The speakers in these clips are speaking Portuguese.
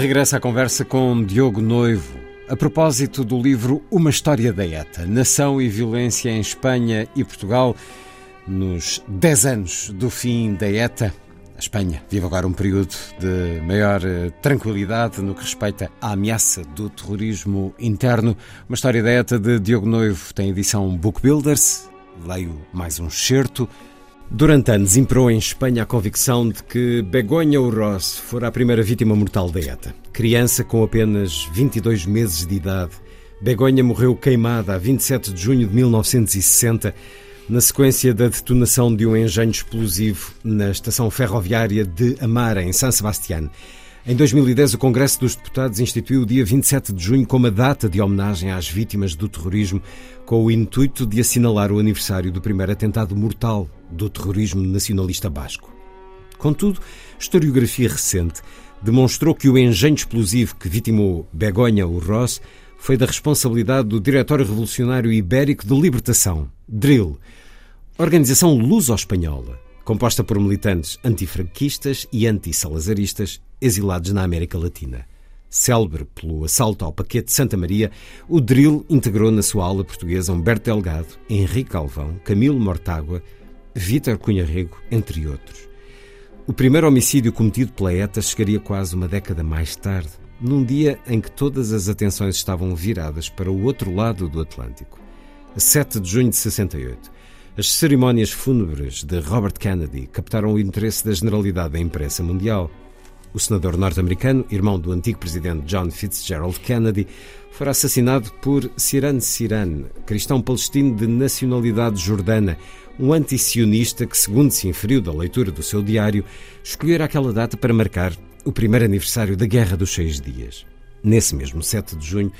Regressa à conversa com Diogo Noivo, a propósito do livro Uma História da ETA, Nação e Violência em Espanha e Portugal nos 10 anos do fim da ETA. A Espanha vive agora um período de maior eh, tranquilidade no que respeita à ameaça do terrorismo interno. Uma história da ETA de Diogo Noivo tem edição Book Builders. Leio mais um excerto. Durante anos imperou em Espanha a convicção de que Begonha Urroz fora a primeira vítima mortal da ETA. Criança com apenas 22 meses de idade, Begonha morreu queimada a 27 de junho de 1960 na sequência da detonação de um engenho explosivo na estação ferroviária de Amara, em San Sebastián. Em 2010, o Congresso dos Deputados instituiu o dia 27 de junho como a data de homenagem às vítimas do terrorismo, com o intuito de assinalar o aniversário do primeiro atentado mortal do terrorismo nacionalista basco. Contudo, historiografia recente demonstrou que o engenho explosivo que vitimou Begonha Urroz foi da responsabilidade do Diretório Revolucionário Ibérico de Libertação, DRIL, organização luso-espanhola, composta por militantes antifranquistas e anti-salazaristas exilados na América Latina. Célebre pelo assalto ao paquete Santa Maria, o DRIL integrou na sua aula portuguesa Humberto Delgado, Henrique Alvão, Camilo Mortágua, Vítor Cunha Rego, entre outros. O primeiro homicídio cometido pela ETA chegaria quase uma década mais tarde, num dia em que todas as atenções estavam viradas para o outro lado do Atlântico. A 7 de junho de 68, as cerimónias fúnebres de Robert Kennedy captaram o interesse da generalidade da imprensa mundial. O senador norte-americano, irmão do antigo presidente John Fitzgerald Kennedy, fora assassinado por Siran Siran, cristão palestino de nacionalidade jordana, um antisionista que, segundo se inferiu da leitura do seu diário, escolhera aquela data para marcar o primeiro aniversário da Guerra dos Seis Dias. Nesse mesmo 7 de junho,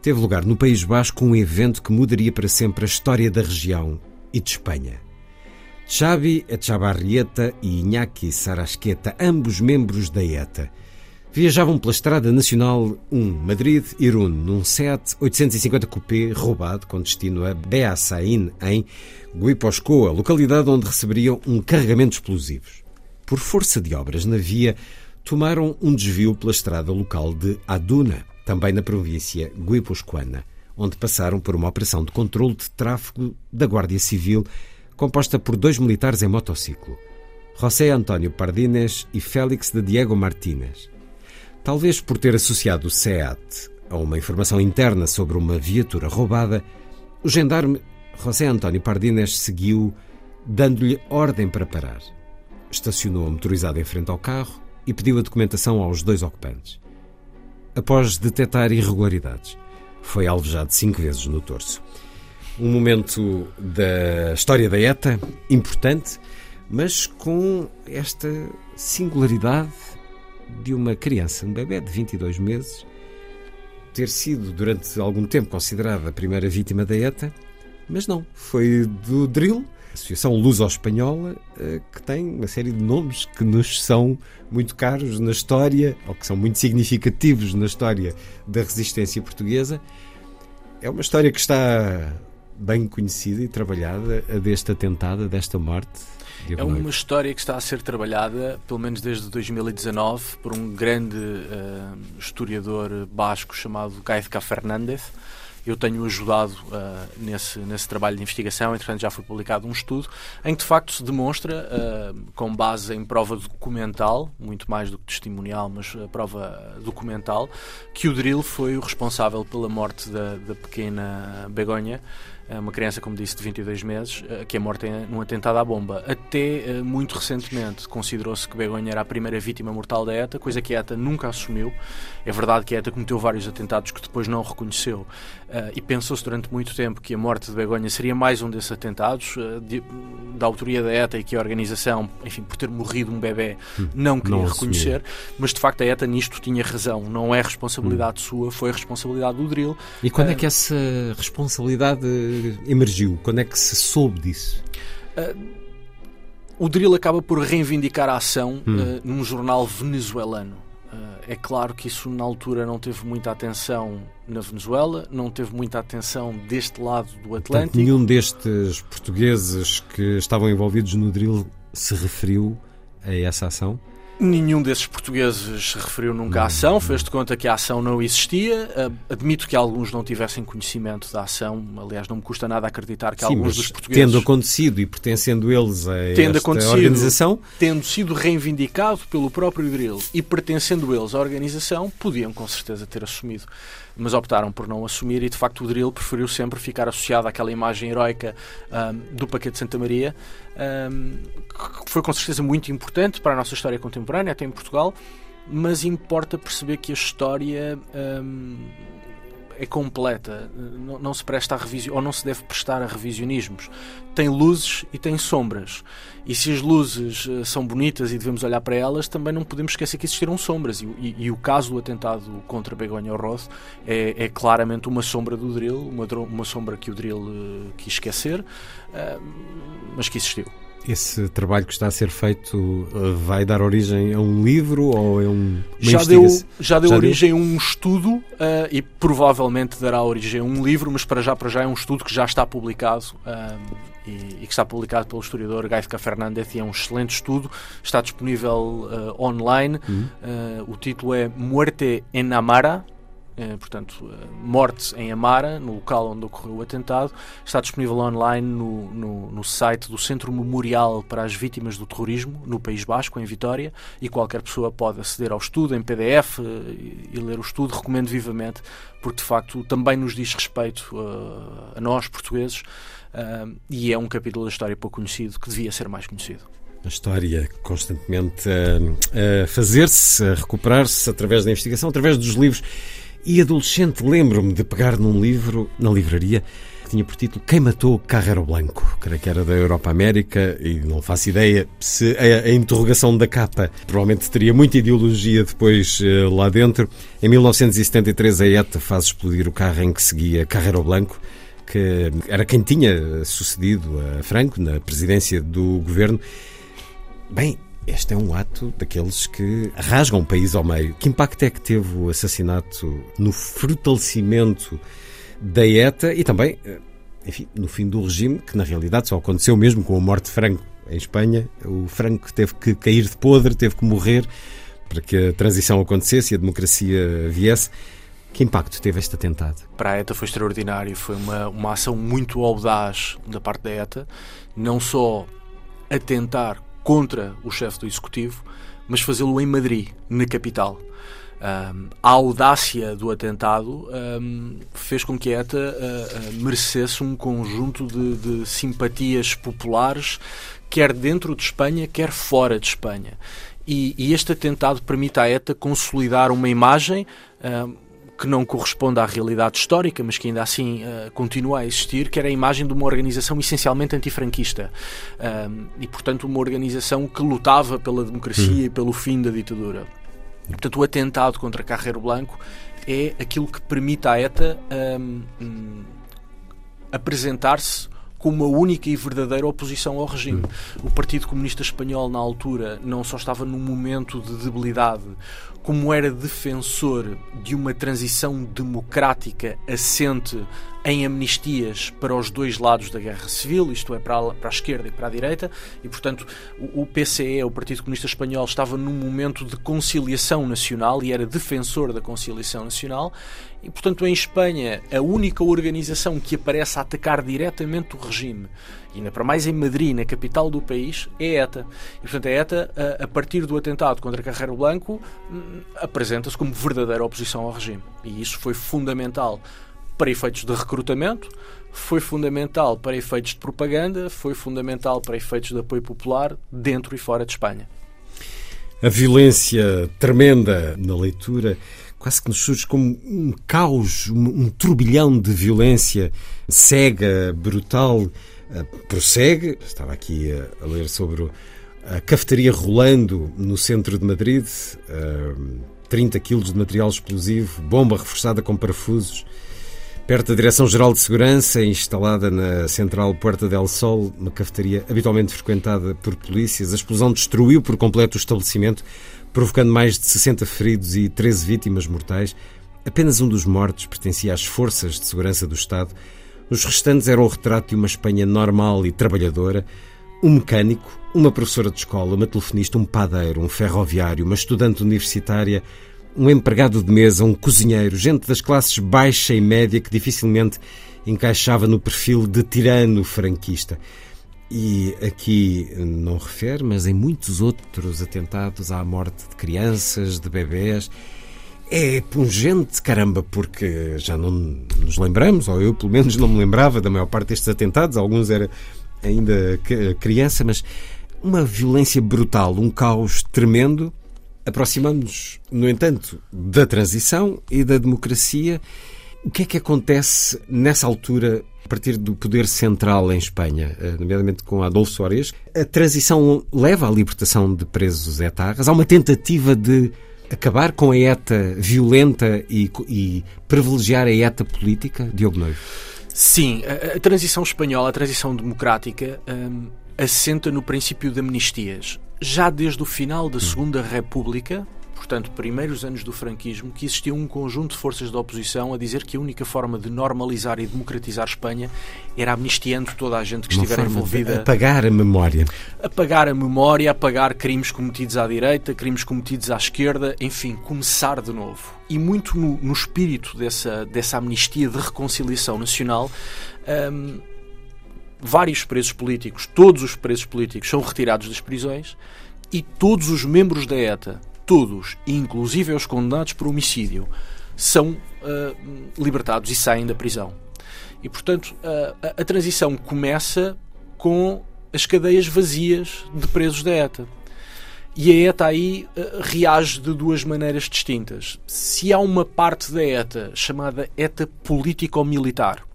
teve lugar no País Basco um evento que mudaria para sempre a história da região e de Espanha. Xavi Echavarrieta e Iñaki Sarasqueta, ambos membros da ETA, viajavam pela Estrada Nacional 1 Madrid-Irún num Seat 850 Coupé roubado com destino a Beasain, em Guiposcoa, localidade onde receberiam um carregamento de explosivos. Por força de obras na via, tomaram um desvio pela estrada local de Aduna, também na província guiposcoana onde passaram por uma operação de controle de tráfego da Guardia Civil, composta por dois militares em motociclo, José António Pardines e Félix de Diego Martínez. Talvez por ter associado o SEAT a uma informação interna sobre uma viatura roubada, o gendarme José António Pardines seguiu, dando-lhe ordem para parar. Estacionou a motorizada em frente ao carro e pediu a documentação aos dois ocupantes. Após detectar irregularidades, foi alvejado cinco vezes no torso. Um momento da história da ETA importante, mas com esta singularidade de uma criança, um bebê de 22 meses, ter sido durante algum tempo considerada a primeira vítima da ETA, mas não, foi do Drill, Associação Luso-Espanhola, eh, que tem uma série de nomes que nos são muito caros na história, ou que são muito significativos na história da resistência portuguesa. É uma história que está bem conhecida e trabalhada, a deste atentado, desta morte. É uma história que está a ser trabalhada, pelo menos desde 2019, por um grande uh, historiador basco chamado Gaizka Fernández eu tenho ajudado uh, nesse, nesse trabalho de investigação. Entretanto, já foi publicado um estudo em que de facto se demonstra, uh, com base em prova documental, muito mais do que testimonial, mas a prova documental, que o Drill foi o responsável pela morte da, da pequena Begonha. Uma criança, como disse, de 22 meses, que é morta num atentado à bomba. Até muito recentemente considerou-se que Begonha era a primeira vítima mortal da ETA, coisa que a ETA nunca assumiu. É verdade que a ETA cometeu vários atentados que depois não reconheceu e pensou-se durante muito tempo que a morte de Begonha seria mais um desses atentados, de, da autoria da ETA e que a organização, enfim, por ter morrido um bebê, hum, não queria não reconhecer, mas de facto a ETA nisto tinha razão, não é responsabilidade hum. sua, foi responsabilidade do drill. E quando é que essa responsabilidade emergiu? Quando é que se soube disso? Uh, o drill acaba por reivindicar a ação hum. uh, num jornal venezuelano. é claro que isso na altura não teve muita atenção na Venezuela, não teve muita atenção deste lado do Atlântico. Portanto, nenhum destes portugueses que estavam envolvidos no drill se referiu a essa ação? Nenhum desses portugueses se referiu nunca à ação, fez de conta que a ação não existia. Admito que alguns não tivessem conhecimento da ação, aliás, não me custa nada acreditar que Sim, alguns dos portugueses. Tendo acontecido e pertencendo eles a esta organização. Tendo sido reivindicado pelo próprio Drill e pertencendo eles à organização, podiam com certeza ter assumido mas optaram por não assumir e de facto o Drill preferiu sempre ficar associado àquela imagem heroica um, do Paquete de Santa Maria, um, que foi com certeza muito importante para a nossa história contemporânea, até em Portugal, mas importa perceber que a história um, é completa, não, não se presta a revisão ou não se deve prestar a revisionismos. Tem luzes e tem sombras. E se as luzes uh, são bonitas e devemos olhar para elas, também não podemos esquecer que existiram sombras. E, e, e o caso do atentado contra Begonha Roth é, é, claramente uma sombra do drill, uma, uma sombra que o drill uh, quis esquecer, uh, mas que existiu. Esse trabalho que está a ser feito eh, vai dar origem a um livro ou é um, já deu Já deu já origem a um estudo uh, e provavelmente dará origem a um livro, mas para já, para já é um estudo que já está publicado uh, e, e, que está publicado pelo historiador Gaizka Fernandes e é um excelente estudo, está disponível uh, online. Uhum. o título é Muerte en Amara, eh, portanto, eh, morte em Amara, no local onde ocorreu o atentado, está disponível online no, no, no, site do Centro Memorial para as Vítimas do Terrorismo, no País Basco, em Vitória, e qualquer pessoa pode aceder ao estudo em PDF eh, e, e ler o estudo. Recomendo vivamente, porque de facto também nos diz respeito uh, a nós, portugueses, e é um capítulo da história pouco conhecido que devia ser mais conhecido. A história constantemente a, a fazer-se, a recuperar-se através da investigação, através dos livros e adolescente, lembro-me de pegar num livro na livraria que tinha por título Quem Matou Carrero Blanco? Creio que era da Europa América e não faço ideia se a, a interrogação da capa provavelmente teria muita ideologia depois uh, lá dentro. Em 1973, a ETA faz explodir o carro em que seguia Carrero Blanco que era quem tinha sucedido a Franco na presidência do governo. Bem, este é um ato daqueles que rasgam o país ao meio. Que impacto é que teve o assassinato no fortalecimento da ETA e também, eh, enfim, no fim do regime, que na realidade só aconteceu mesmo com a morte de Franco em Espanha. O Franco teve que cair de podre, teve que morrer para que a transição acontecesse e a democracia viesse. Que impacto teve este atentado? Para a ETA foi extraordinário, foi uma, uma ação muito audaz da parte da ETA, não só atentar contra o chefe do Executivo, mas fazê-lo em Madrid, na capital. Um, a audácia do atentado um, fez com que a ETA uh, uh, merecesse um conjunto de, de, simpatias populares, quer dentro de Espanha, quer fora de Espanha. E, e este atentado permite à ETA consolidar uma imagem. Um, que não corresponde à realidade histórica, mas que ainda assim uh, continua a existir, que era a imagem de uma organização essencialmente antifranquista. Um, e, portanto, uma organização que lutava pela democracia uhum. e pelo fim da ditadura. E, portanto, o atentado contra Carreiro Blanco é aquilo que permite à ETA um, um, apresentar-se como uma única e verdadeira oposição ao regime. O Partido Comunista Espanhol, na altura, não só estava num momento de debilidade, como era defensor de uma transição democrática assente em amnistias para os dois lados da guerra civil, isto é, para a, para a esquerda e para a direita, e portanto o, o, PCE, o Partido Comunista Espanhol, estava num momento de conciliação nacional e era defensor da conciliação nacional, e portanto em Espanha a única organização que aparece a atacar diretamente o regime, e ainda para mais em Madrid, na capital do país, é ETA. E portanto a ETA, a, a partir do atentado contra Carreiro Blanco, hum, apresenta-se como verdadeira oposição ao regime. E isso foi fundamental para efeitos de recrutamento, foi fundamental para efeitos de propaganda, foi fundamental para efeitos de apoio popular dentro e fora de Espanha. A violência tremenda na leitura quase que nos surge como um caos, um, turbilhão de violência cega, brutal, uh, prossegue. Estava aqui a, a, ler sobre a cafetaria rolando no centro de Madrid, uh, 30 quilos de material explosivo, bomba reforçada com parafusos. Perto da Direção-Geral de Segurança, instalada na Central Puerta del Sol, uma cafetaria habitualmente frequentada por polícias, a explosão destruiu por completo o estabelecimento, provocando mais de 60 feridos e 13 vítimas mortais. Apenas um dos mortos pertencia às forças de segurança do Estado. Os restantes eram o retrato de uma Espanha normal e trabalhadora. Um mecânico, uma professora de escola, uma telefonista, um padeiro, um ferroviário, uma estudante universitária, um empregado de mesa, um cozinheiro, gente das classes baixa e média que dificilmente encaixava no perfil de tirano franquista. E aqui não refere, mas em muitos outros atentados à morte de crianças, de bebés. É pungente, caramba, porque já não nos lembramos, ou eu pelo menos não me lembrava da maior parte destes atentados, alguns era ainda criança, mas uma violência brutal, um caos tremendo Aproximamos-nos, no entanto, da transição e da democracia. O que é que acontece nessa altura, a partir do poder central em Espanha, eh, nomeadamente com Adolfo Soares? A transição leva à libertação de presos etarras? Há uma tentativa de acabar com a ETA violenta e, e privilegiar a ETA política, Diogo Noivo? Sim, a, a, transição espanhola, a transição democrática, hum, assenta no princípio de amnistias já desde o final da Segunda República, portanto, primeiros anos do franquismo, que existia um conjunto de forças da oposição a dizer que a única forma de normalizar e democratizar Espanha era amnistiando toda a gente que Uma estiver envolvida. Apagar a memória. Apagar a memória, apagar crimes cometidos à direita, crimes cometidos à esquerda, enfim, começar de novo. E muito no, no espírito dessa, dessa amnistia de reconciliação nacional. Hum, vários presos políticos, todos os presos políticos são retirados das prisões e todos os membros da ETA, todos, inclusive os condenados por homicídio, são uh, libertados e saem da prisão. E, portanto, a, a transição começa com as cadeias vazias de presos da ETA. E a ETA aí uh, reage de duas maneiras distintas. Se há uma parte da ETA chamada ETA político-militar,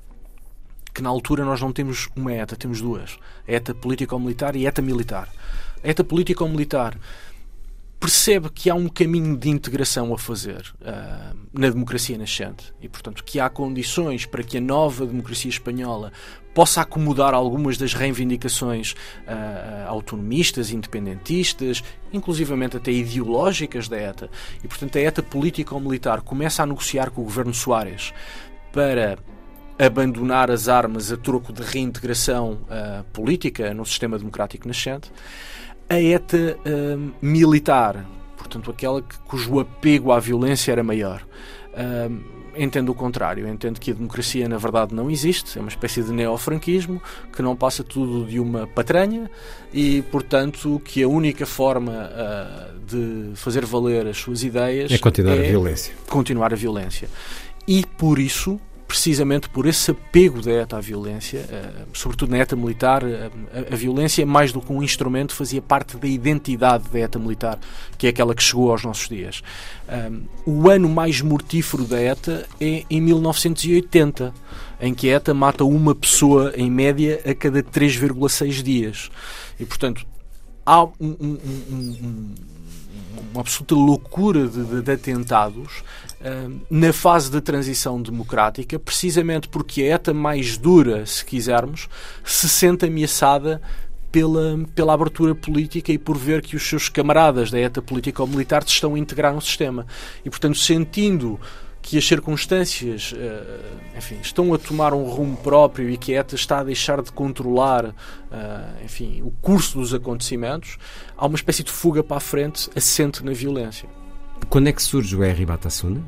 que na altura nós não temos uma ETA, temos duas: ETA político-militar e ETA militar. A ETA político-militar percebe que há um caminho de integração a fazer uh, na democracia nascente e, portanto, que há condições para que a nova democracia espanhola possa acomodar algumas das reivindicações uh, autonomistas, independentistas, inclusivamente até ideológicas da ETA. E, portanto, a ETA político-militar começa a negociar com o governo Soares para abandonar as armas a troco de reintegração uh, política no sistema democrático nascente, a ETA uh, militar, portanto aquela que, cujo apego à violência era maior. Uh, entendo o contrário, entendo que a democracia na verdade não existe, é uma espécie de neofranquismo que não passa tudo de uma patranha e, portanto, que a única forma uh, de fazer valer as suas ideias é continuar é a violência. Continuar a violência. E por isso precisamente por esse apego da ETA à violência, uh, sobretudo na ETA militar, uh, a, violência, mais do que um instrumento, fazia parte da identidade da ETA militar, que é aquela que chegou aos nossos dias. Um, o ano mais mortífero da ETA é em 1980, em que a ETA mata uma pessoa, em média, a cada 3,6 dias. E, portanto, há um, um, um, uma absoluta loucura de, de, de atentados na fase de transição democrática, precisamente porque a ETA mais dura, se quisermos, se sente ameaçada pela, pela abertura política e por ver que os seus camaradas da ETA política ou militar se estão a integrar no sistema. E, portanto, sentindo que as circunstâncias uh, enfim, estão a tomar um rumo próprio e que a ETA está a deixar de controlar uh, enfim, o curso dos acontecimentos, há uma espécie de fuga para a frente assente na violência. Quando é que surge o R. Batasuna?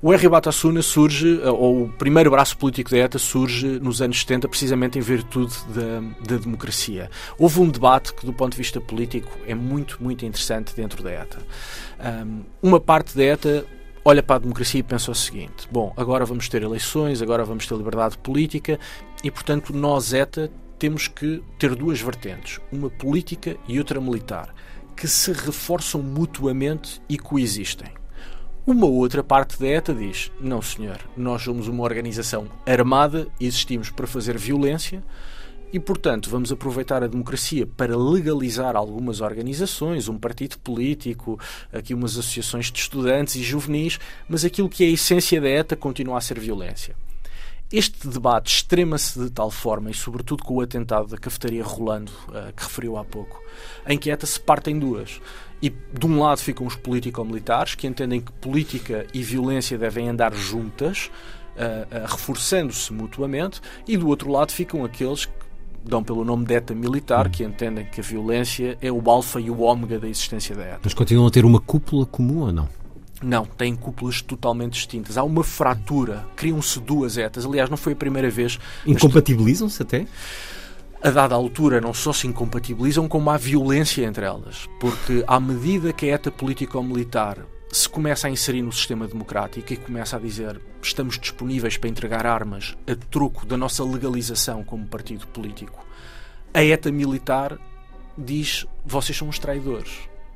O R. Batasuna surge, ou o primeiro braço político da ETA surge nos anos 70, precisamente em virtude da, da democracia. Houve um debate que, do ponto de vista político, é muito, muito interessante dentro da ETA. Um, uma parte da ETA olha para a democracia e pensa o seguinte: bom, agora vamos ter eleições, agora vamos ter liberdade política e, portanto, nós, ETA, temos que ter duas vertentes, uma política e outra militar, que se reforçam mutuamente e coexistem. Uma outra parte da ETA diz: não, senhor, nós somos uma organização armada, existimos para fazer violência e, portanto, vamos aproveitar a democracia para legalizar algumas organizações, um partido político, aqui umas associações de estudantes e juvenis, mas aquilo que é a essência da ETA continua a ser violência. Este debate extrema-se de tal forma, e sobretudo com o atentado da cafetaria Rolando, uh, que referiu há pouco, em que a ETA se parte em duas. E de um lado ficam os político-militares, que entendem que política e violência devem andar juntas, uh, uh, reforçando-se mutuamente, e do outro lado ficam aqueles que dão pelo nome de ETA militar, que entendem que a violência é o alfa e o ômega da existência da ETA. Mas continuam a ter uma cúpula comum ou não? Não, têm cúpulas totalmente distintas. Há uma fratura, criam-se duas ETAs. Aliás, não foi a primeira vez. Incompatibilizam-se até? a dada altura não só se incompatibilizam, como há violência entre elas. Porque à medida que a ETA político-militar se começa a inserir no sistema democrático e começa a dizer estamos disponíveis para entregar armas a troco da nossa legalização como partido político, a ETA militar diz vocês são os traidores.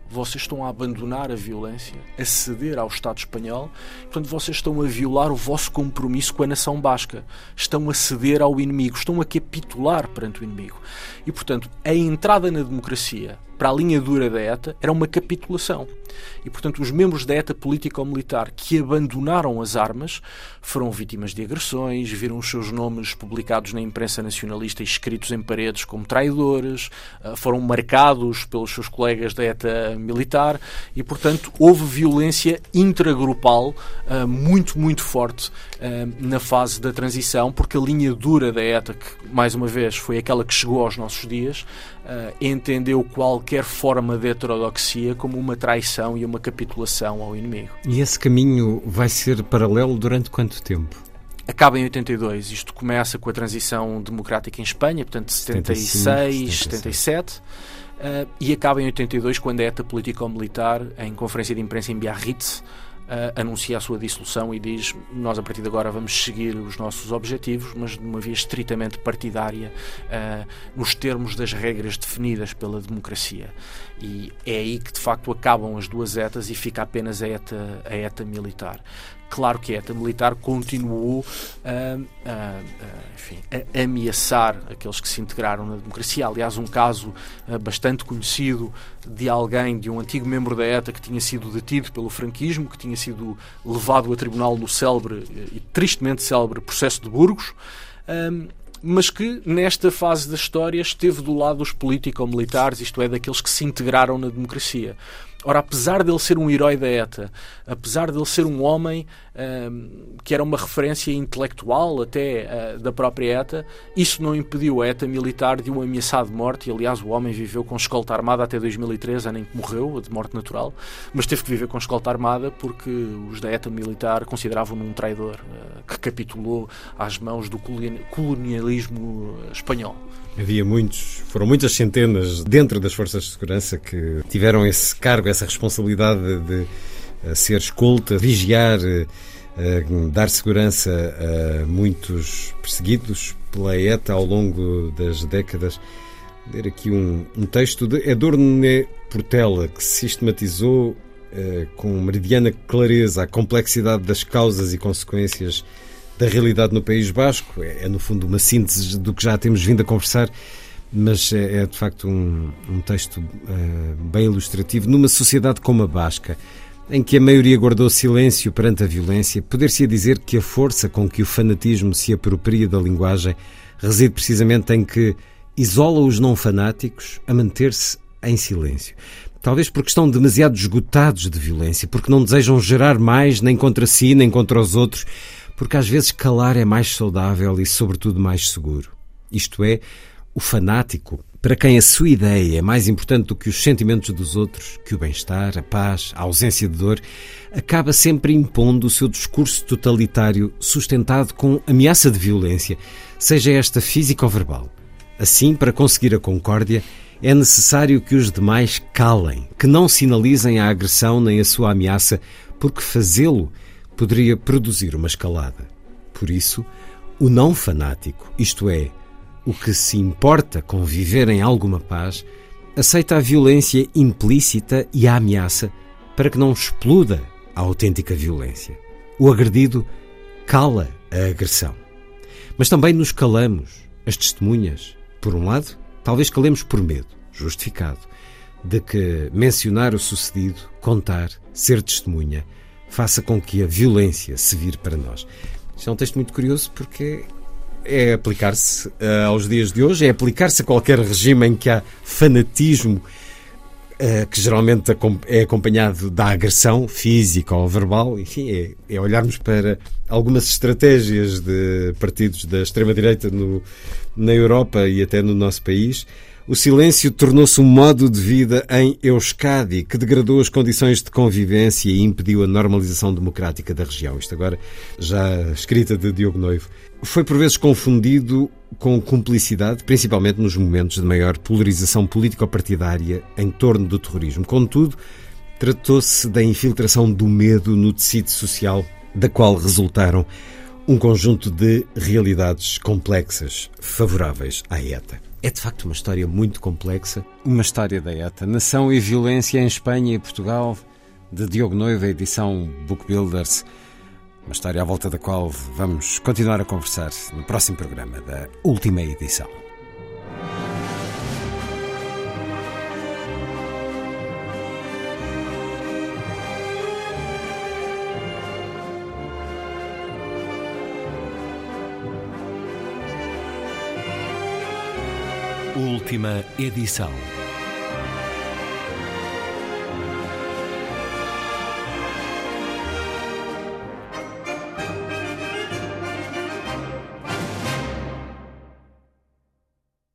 Vocês estão a abandonar a violência, a ceder ao Estado espanhol, portanto, vocês estão a violar o vosso compromisso com a nação basca, estão a ceder ao inimigo, estão a capitular perante o inimigo. E, portanto, a entrada na democracia para a linha dura da ETA era uma capitulação. E, portanto, os membros da ETA política ou militar que abandonaram as armas foram vítimas de agressões, viram os seus nomes publicados na imprensa nacionalista e escritos em paredes como traidores, ah, foram marcados pelos seus colegas da ETA militar e, portanto, houve violência intragrupal ah, muito, muito forte ah, na fase da transição, porque a linha dura da ETA, que mais uma vez foi aquela que chegou aos nossos dias, entendeu qualquer forma de heterodoxia como uma traição e uma capitulação ao inimigo. E esse caminho vai ser paralelo durante quanto tempo? Acaba em 82. Isto começa com a transição democrática em Espanha, portanto 76, 75, 77. Uh, e acaba em 82 quando a ETA político-militar, em conferência de imprensa em Biarritz, uh, anuncia a sua dissolução e diz nós a partir de agora vamos seguir os nossos objetivos, mas de uma via estritamente partidária, uh, nos termos das regras definidas pela democracia. E é aí que de facto acabam as duas etas e fica apenas a ETA, a ETA militar. Claro que a ETA militar continuou enfim, a, ameaçar aqueles que se integraram na democracia. Aliás, um caso uh, bastante conhecido de alguém, de um antigo membro da ETA que tinha sido detido pelo franquismo, que tinha sido levado a tribunal no célebre e tristemente célebre processo de Burgos. Um, mas que nesta fase da história esteve do lado dos político-militares, isto é, daqueles que se integraram na democracia. Ora, apesar dele ser um herói da ETA, apesar dele ser um homem que era uma referência intelectual até uh, da própria ETA, isso não impediu a ETA militar de um ameaçar de morte, e aliás o homem viveu com escolta armada até 2013, ano em que morreu, de morte natural, mas teve que viver com escolta armada porque os da ETA militar consideravam-no um traidor uh, que capitulou às mãos do colonialismo espanhol. Havia muitos, foram muitas centenas dentro das forças de segurança que tiveram esse cargo, essa responsabilidade de, ser escolta, vigiar, uh, dar segurança a muitos perseguidos pela ETA ao longo das décadas. Vou ler aqui um, um texto de Edurne Portela, que sistematizou uh, com meridiana clareza a complexidade das causas e consequências da realidade no País Basco. É, é, no fundo, uma síntese do que já temos vindo a conversar, mas é, é de facto um, um texto uh, bem ilustrativo. Numa sociedade como a Basca, em que a maioria guardou silêncio perante a violência, poder-se dizer que a força com que o fanatismo se apropria da linguagem reside precisamente em que isola os não fanáticos a manter-se em silêncio. Talvez porque estão demasiado esgotados de violência, porque não desejam gerar mais nem contra si nem contra os outros, porque às vezes calar é mais saudável e, sobretudo, mais seguro. Isto é, o fanático, para quem a sua ideia é mais importante do que os sentimentos dos outros, que o bem-estar, a paz, a ausência de dor, acaba sempre impondo o seu discurso totalitário sustentado com ameaça de violência, seja esta física ou verbal. Assim, para conseguir a concórdia, é necessário que os demais calem, que não sinalizem a agressão nem a sua ameaça porque fazê-lo poderia produzir uma escalada. Por isso, o não fanático, isto é, o que se importa com viver em alguma paz, aceita a violência implícita e a ameaça para que não exploda a autêntica violência. O agredido cala a agressão. Mas também nos calamos, as testemunhas. Por um lado, talvez calemos por medo, justificado, de que mencionar o sucedido, contar, ser testemunha, faça com que a violência se vire para nós. Isto é um texto muito curioso porque é aplicar-se uh, aos dias de hoje, é aplicar-se a qualquer regime em que há fanatismo uh, que geralmente é acompanhado da agressão física ou verbal. Enfim, é, é olharmos para algumas estratégias de partidos da extrema-direita na Europa e até no nosso país o silêncio tornou-se um modo de vida em Euskadi, que degradou as condições de convivência e impediu a normalização democrática da região. Isto agora já escrita de Diogo Noivo. Foi por vezes confundido com cumplicidade, principalmente nos momentos de maior polarização político-partidária em torno do terrorismo. Contudo, tratou-se da infiltração do medo no tecido social, da qual resultaram um conjunto de realidades complexas favoráveis à ETA. É de facto uma história muito complexa. Uma história da ETA. Nação e violência em Espanha e Portugal, de Diogo Noiva, edição Book Builders. Uma história à volta da qual vamos continuar a conversar no próximo programa da última edição. Última edição.